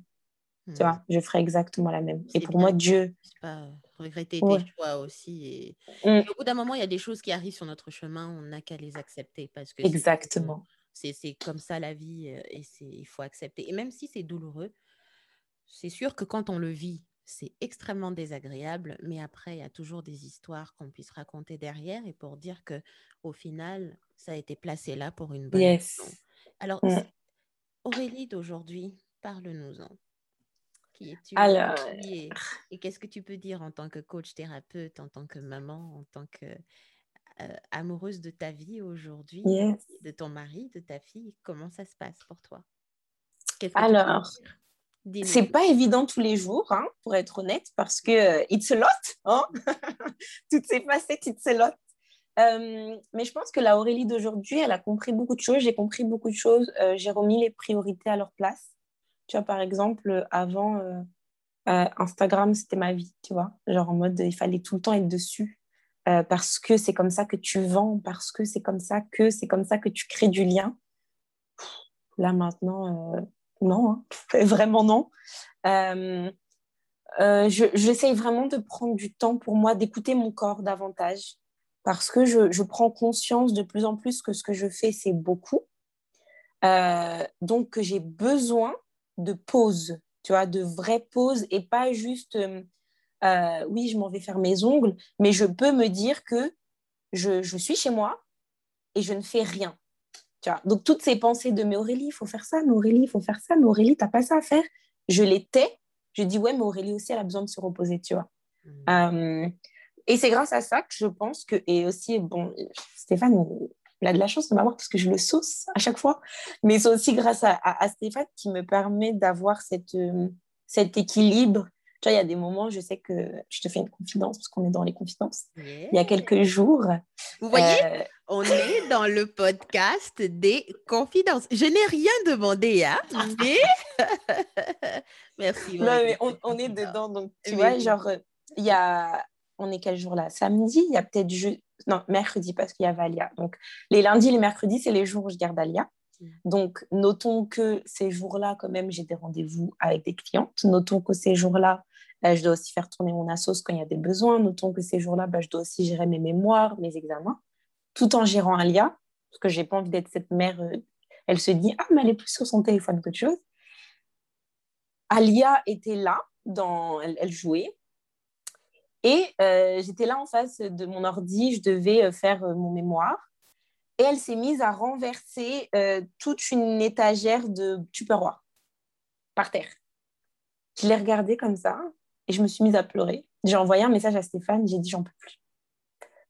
Tu hmm. vois, je ferai exactement la même. Et pour moi, Dieu. Pas regretter tes choix aussi. Hmm. Et... Au bout d'un moment, il y a des choses qui arrivent sur notre chemin, on n'a qu'à les accepter parce que exactement. C'est comme ça la vie et il faut accepter. Et même si c'est douloureux, c'est sûr que quand on le vit, c'est extrêmement désagréable, mais après, il y a toujours des histoires qu'on puisse raconter derrière et pour dire que au final, ça a été placé là pour une bonne raison. Alors, mmh. Aurélie d'aujourd'hui, parle-nous-en. Qui es-tu Alors... et, qu'est-ce que tu peux dire en tant que coach thérapeute, en tant que maman, en tant que euh, amoureuse de ta vie aujourd'hui, de ton mari, de ta fille? Comment ça se passe pour toi? Alors, c'est pas évident tous les jours, hein, pour être honnête, parce que euh, it's a lot, hein toutes ces facettes, it's a lot. Euh, mais je pense que la Aurélie d'aujourd'hui, elle a compris beaucoup de choses. J'ai compris beaucoup de choses. Euh, j'ai remis les priorités à leur place. Tu vois, par exemple, avant, Instagram, c'était ma vie, tu vois. Genre en mode, il fallait tout le temps être dessus. parce que c'est comme ça que tu vends, parce que c'est comme ça que c'est comme ça que tu crées du lien. Là maintenant, non, hein. vraiment non. Euh, euh, j'essaye vraiment de prendre du temps pour moi, d'écouter mon corps davantage, parce que je, prends conscience de plus en plus que ce que je fais, c'est beaucoup. Euh, donc, j'ai besoin de pause, tu vois, de vraies pauses et pas juste, oui, je m'en vais faire mes ongles, mais je peux me dire que je suis chez moi et je ne fais rien. Donc, toutes ces pensées de mais Aurélie, il faut faire ça, mais Aurélie, il faut faire ça, mais Aurélie, tu n'as pas ça à faire. Je les tais. Je dis, ouais, mais Aurélie aussi, elle a besoin de se reposer, tu vois. Mmh. Euh, et c'est grâce à ça que je pense que, et aussi, bon, Stéphane, il a de la chance de m'avoir parce que je le sauce à chaque fois, mais c'est aussi grâce à, Stéphane qui me permet d'avoir cette, euh, cet équilibre tu vois, il y a des moments, je sais que je te fais une confidence parce qu'on est dans les confidences. Il y a quelques jours. Vous voyez, euh, on est dans le podcast des confidences. Je n'ai rien demandé, hein, mais. Merci. Non, mais on, est dedans. Donc, tu vois, genre, il y a. On est quel jour là? Samedi, il y a peut-être. Je... Non, mercredi, parce qu'il y a Valia. Donc, les lundis, les mercredis, c'est les jours où je garde Alia. Mm. Donc, notons que ces jours-là, quand même, j'ai des rendez-vous avec des clientes. Notons que ces jours-là, je dois aussi faire tourner mon assos quand il y a des besoins. Notons que ces jours-là, bah, je dois aussi gérer mes mémoires, mes examens, tout en gérant Alia, parce que j'ai pas envie d'être cette mère. Euh, elle se dit Ah, mais elle est plus sur son téléphone qu'autre chose. Alia était là, dans... elle, jouait. Et euh, j'étais là en face de mon ordi, je devais euh, faire mon mémoire. Et elle s'est mise à renverser toute une étagère de tupperware par terre. Je l'ai regardée comme ça et je me suis mise à pleurer. J'ai envoyé un message à Stéphane, j'ai dit j'en peux plus.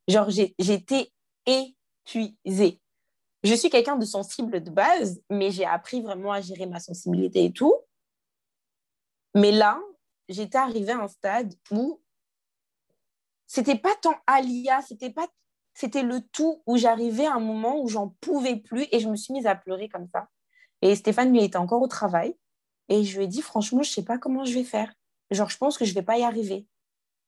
Genre, j'étais épuisée. Je suis quelqu'un de sensible de base, mais j'ai appris vraiment à gérer ma sensibilité et tout. Mais là, j'étais arrivée à un stade où c'était pas tant Alia, c'était pas c'était le tout où j'arrivais à un moment où j'en pouvais plus et je me suis mise à pleurer comme ça. Et Stéphane, lui, était encore au travail. Et je lui ai dit, franchement, je sais pas comment je vais faire. Genre, je pense que je vais pas y arriver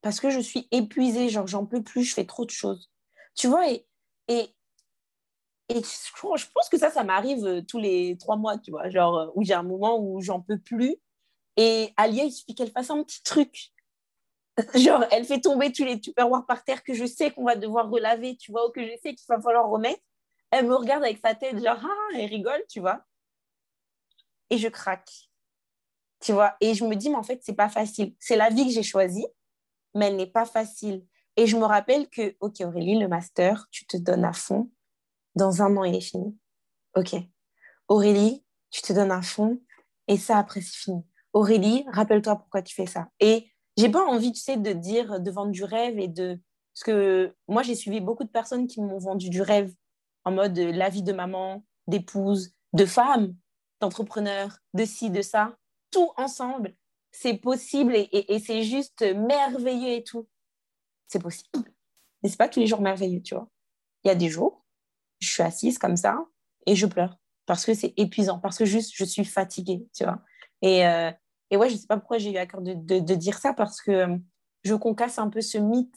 parce que je suis épuisée, genre, j'en peux plus, je fais trop de choses. Tu vois, et, et, et je pense que ça, ça m'arrive euh, tous les trois mois, tu vois, genre, euh, où j'ai un moment où j'en peux plus. Et Alia, il suffit qu'elle fasse un petit truc. Genre, elle fait tomber tous les tupperwares par terre que je sais qu'on va devoir relaver, tu vois, ou que je sais qu'il va falloir remettre. Elle me regarde avec sa tête, genre, ah, elle rigole, tu vois. Et je craque tu vois. Et je me dis, mais en fait, c'est pas facile. C'est la vie que j'ai choisie, mais elle n'est pas facile. Et je me rappelle que, ok, Aurélie, le master, tu te donnes à fond. Dans un an, il est fini. Ok. Aurélie, tu te donnes à fond. Et ça, après, c'est fini. Aurélie, rappelle-toi pourquoi tu fais ça. Et j'ai pas envie, tu sais, de dire, de vendre du rêve et de. Parce que moi, j'ai suivi beaucoup de personnes qui m'ont vendu du rêve en mode la vie de maman, d'épouse, de femme, d'entrepreneur, de ci, de ça tout ensemble, c'est possible et, c'est juste merveilleux et tout. C'est possible. Mais c'est pas tous les jours merveilleux, tu vois. Il y a des jours, je suis assise comme ça et je pleure parce que c'est épuisant, parce que juste je suis fatiguée, tu vois. Et, euh, et ouais, je sais pas pourquoi j'ai eu à cœur de, de, dire ça parce que euh, je concasse un peu ce mythe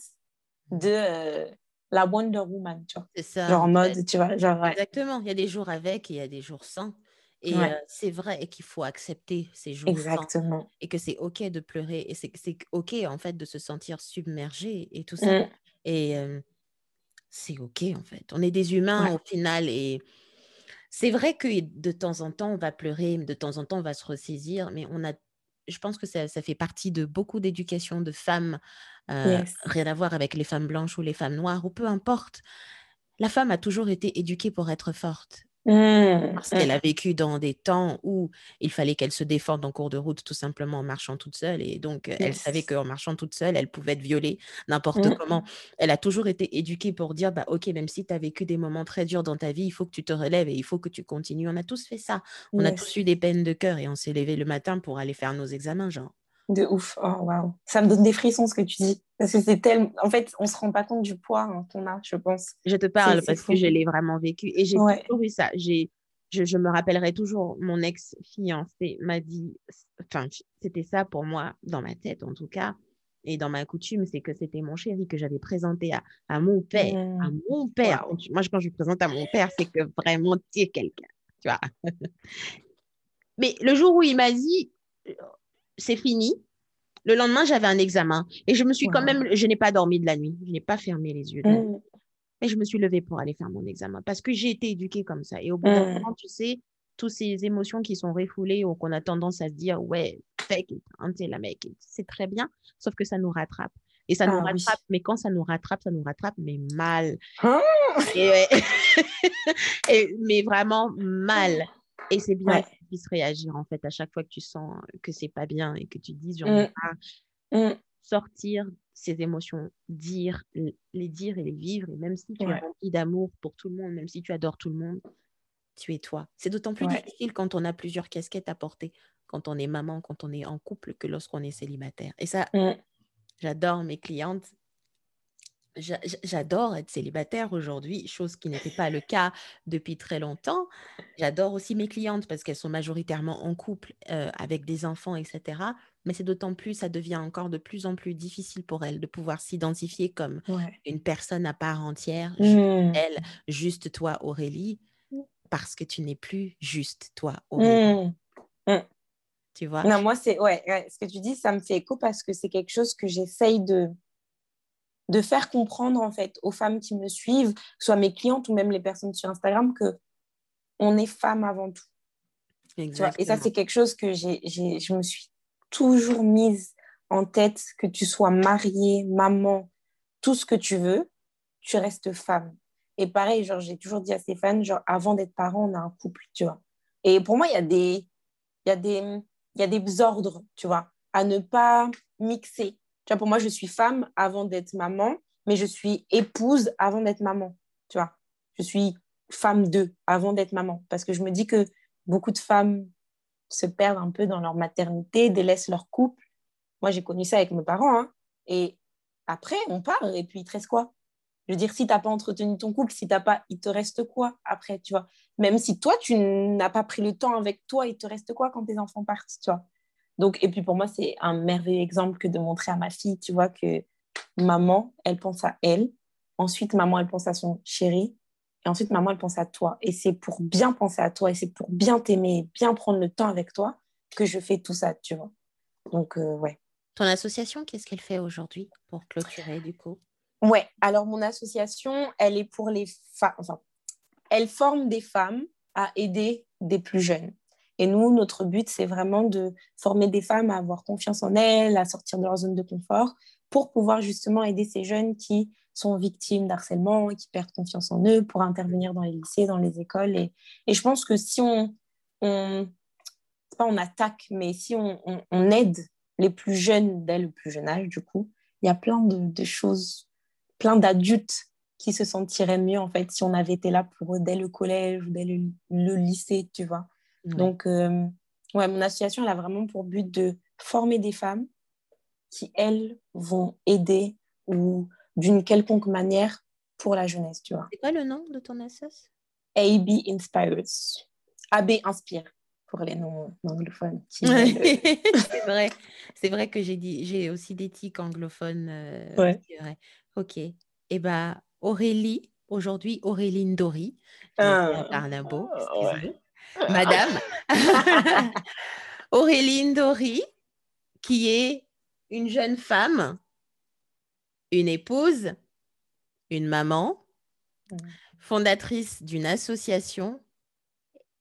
de euh, la Wonder Woman, tu vois. C'est ça. Genre en mode, tu vois, genre. Exactement. Il y a des jours avec et il y a des jours sans. Et c'est vrai qu'il faut accepter ces jours Exactement. et que c'est OK de pleurer et c'est OK en fait de se sentir submergé et tout ça. Mmh. Et c'est OK en fait. On est des humains au final et c'est vrai que de temps en temps on va pleurer, de temps en temps on va se ressaisir, mais on a je pense que ça, fait partie de beaucoup d'éducation de femmes, rien à voir avec les femmes blanches ou les femmes noires, ou peu importe. La femme a toujours été éduquée pour être forte. Mmh, parce qu'elle mmh. a vécu dans des temps où il fallait qu'elle se défende en cours de route tout simplement en marchant toute seule. Et donc, elle savait qu'en marchant toute seule, elle pouvait être violée n'importe mmh. comment. Elle a toujours été éduquée pour dire, bah, OK, même si tu as vécu des moments très durs dans ta vie, il faut que tu te relèves et il faut que tu continues. On a tous fait ça. On a tous eu des peines de cœur et on s'est levé le matin pour aller faire nos examens, genre. De ouf. Oh, waouh. Ça me donne des frissons ce que tu dis. Parce que c'est tellement. En fait, on se rend pas compte du poids hein, qu'on a, je pense. Je te parle parce que je l'ai vraiment vécu. Et j'ai toujours eu ça. J'ai. Je, je, me rappellerai toujours, mon ex-fiancé m'a dit, enfin, c'était ça pour moi, dans ma tête en tout cas, et dans ma coutume, c'est que c'était mon chéri que j'avais présenté à, à, mon père. À mmh. mon père. Moi, quand je présente à mon père, c'est que vraiment, tu es quelqu'un. Tu vois. Mais le jour où il m'a dit, c'est fini. Le lendemain, j'avais un examen et je me suis quand même, je n'ai pas dormi de la nuit, je n'ai pas fermé les yeux. Mmh. Et je me suis levée pour aller faire mon examen parce que j'ai été éduquée comme ça. Et au bout d'un mmh. moment, tu sais, toutes ces émotions qui sont refoulées ou qu'on a tendance à se dire, ouais, fake it, la mec, c'est très bien, sauf que ça nous rattrape. Et ça nous ah rattrape, mais quand ça nous rattrape, ça nous rattrape, mais mal. Et, mais vraiment mal. Et c'est bien puisse réagir en fait à chaque fois que tu sens que c'est pas bien et que tu dis j'en ai mmh. mmh. sortir ces émotions, dire, les dire et les vivre. Et même si tu as envie d'amour pour tout le monde, même si tu adores tout le monde, tu es toi. C'est d'autant plus difficile quand on a plusieurs casquettes à porter, quand on est maman, quand on est en couple, que lorsqu'on est célibataire. Et ça, mmh. j'adore mes clientes J'adore être célibataire aujourd'hui, chose qui n'était pas le cas depuis très longtemps. J'adore aussi mes clientes parce qu'elles sont majoritairement en couple euh, avec des enfants, etc. Mais c'est d'autant plus, ça devient encore de plus en plus difficile pour elles de pouvoir s'identifier comme une personne à part entière, mmh. elle, juste toi, Aurélie, mmh. parce que tu n'es plus juste toi, Aurélie. Mmh. Tu vois? Non, moi, c'est, ouais, ce que tu dis, ça me fait écho parce que c'est quelque chose que j'essaye de de faire comprendre en fait aux femmes qui me suivent, que ce soit mes clientes ou même les personnes sur Instagram, que on est femme avant tout. et ça, c'est quelque chose que j'ai, je me suis toujours mise en tête, que tu sois mariée, maman, tout ce que tu veux, tu restes femme. Et pareil, genre, j'ai toujours dit à Stéphane, genre, avant d'être parent, on a un couple, tu vois. Et pour moi, il y a des, il y a des, il y a des ordres, tu vois, à ne pas mixer pour moi, je suis femme avant d'être maman, mais je suis épouse avant d'être maman. Tu je suis femme d'eux avant d'être maman. Parce que je me dis que beaucoup de femmes se perdent un peu dans leur maternité, délaissent leur couple. Moi, j'ai connu ça avec mes parents. Hein. Et après, on part et puis il te reste quoi? Je veux dire, si tu n'as pas entretenu ton couple, si t'as pas, il te reste quoi après, tu vois? Même si toi, tu n'as pas pris le temps avec toi, il te reste quoi quand tes enfants partent, tu donc, et puis pour moi, c'est un merveilleux exemple que de montrer à ma fille, tu vois, que maman, elle pense à elle. Ensuite, maman, elle pense à son chéri. Et ensuite, maman, elle pense à toi. Et c'est pour bien penser à toi et c'est pour bien t'aimer, bien prendre le temps avec toi que je fais tout ça, tu vois. Donc, euh, ouais. Ton association, qu'est-ce qu'elle fait aujourd'hui pour clôturer, du coup? Ouais, alors mon association, elle est pour les femmes. Enfin, elle forme des femmes à aider des plus jeunes. Et nous, notre but, c'est vraiment de former des femmes à avoir confiance en elles, à sortir de leur zone de confort, pour pouvoir justement aider ces jeunes qui sont victimes d'harcèlement, qui perdent confiance en eux, pour intervenir dans les lycées, dans les écoles. Et, je pense que si on, on pas on attaque, mais si on, aide les plus jeunes dès le plus jeune âge, du coup, il y a plein de, de choses, plein d'adultes qui se sentiraient mieux en fait si on avait été là pour eux dès le collège dès le lycée, tu vois. Donc, euh, ouais, mon association, elle a vraiment pour but de former des femmes qui, elles, vont aider ou d'une quelconque manière pour la jeunesse, tu vois. C'est quoi le nom de ton association AB Inspires. AB Inspire pour les non anglophones. c'est vrai, c'est vrai que j'ai dit, j'ai aussi des tics anglophones. Euh, ouais. Ok. Et eh ben Aurélie, aujourd'hui Aurélie Ndori, ah. à Barnabo, madame. Aurélie Ndori, qui est une jeune femme, une épouse, une maman, mm. fondatrice d'une association,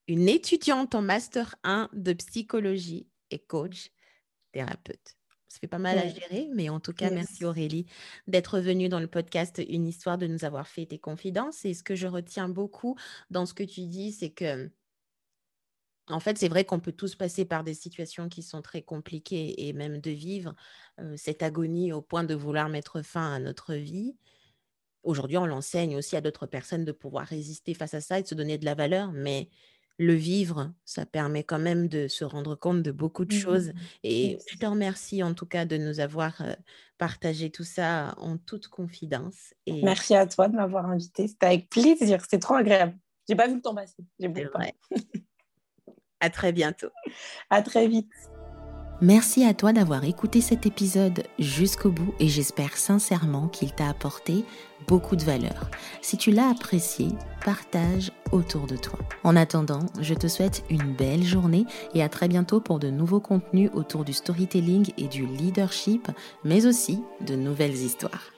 une étudiante en master 1 de psychologie et coach thérapeute. Ça fait pas mal à gérer, mais en tout cas, merci Aurélie d'être venue dans le podcast Une histoire, de nous avoir fait tes confidences. Et ce que je retiens beaucoup dans ce que tu dis, c'est que en fait, c'est vrai qu'on peut tous passer par des situations qui sont très compliquées et même de vivre cette agonie au point de vouloir mettre fin à notre vie. Aujourd'hui, on l'enseigne aussi à d'autres personnes de pouvoir résister face à ça et de se donner de la valeur, mais le vivre, ça permet quand même de se rendre compte de beaucoup de choses. Mmh et je te remercie en tout cas de nous avoir partagé tout ça en toute confidence. Et... Merci à toi de m'avoir invité. C'était avec plaisir. C'est trop agréable. J'ai pas vu le temps passer. J'ai À très bientôt. À très vite. Merci à toi d'avoir écouté cet épisode jusqu'au bout et j'espère sincèrement qu'il t'a apporté beaucoup de valeur. Si tu l'as apprécié, partage autour de toi. En attendant, je te souhaite une belle journée et à très bientôt pour de nouveaux contenus autour du storytelling et du leadership, mais aussi de nouvelles histoires.